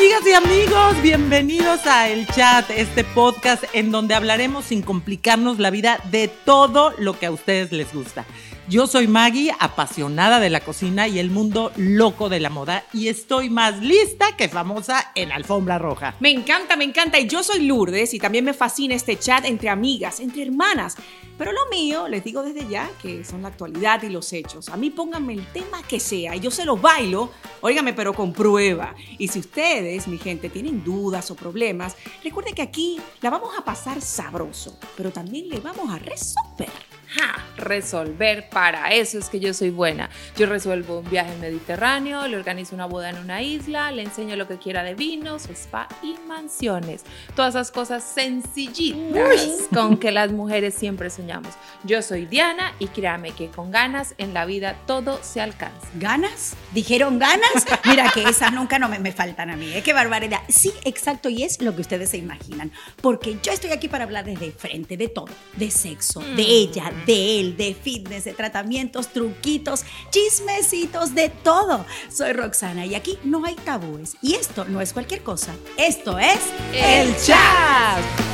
amigas y amigos, bienvenidos a El Chat, este podcast en donde hablaremos sin complicarnos la vida de todo lo que a ustedes les gusta. Yo soy Maggie, apasionada de la cocina y el mundo loco de la moda y estoy más lista que famosa en alfombra roja. Me encanta, me encanta y yo soy Lourdes y también me fascina este chat entre amigas, entre hermanas. Pero lo mío, les digo desde ya, que son la actualidad y los hechos. A mí pónganme el tema que sea y yo se los bailo, óigame, pero con prueba. Y si ustedes, mi gente, tienen dudas o problemas, recuerden que aquí la vamos a pasar sabroso, pero también le vamos a resolver. Resolver, para eso es que yo soy buena. Yo resuelvo un viaje en Mediterráneo, le organizo una boda en una isla, le enseño lo que quiera de vinos, spa y mansiones. Todas esas cosas sencillitas con que las mujeres siempre soñamos. Yo soy Diana y créame que con ganas en la vida todo se alcanza. ¿Ganas? ¿Dijeron ganas? Mira que esas nunca no me, me faltan a mí. ¿eh? ¡Qué barbaridad! Sí, exacto, y es lo que ustedes se imaginan. Porque yo estoy aquí para hablar desde frente de todo. De sexo, de ella, de él, de fitness, de tratamientos, truquitos, chismecitos, de todo. Soy Roxana y aquí no hay tabúes. Y esto no es cualquier cosa. Esto es El chat.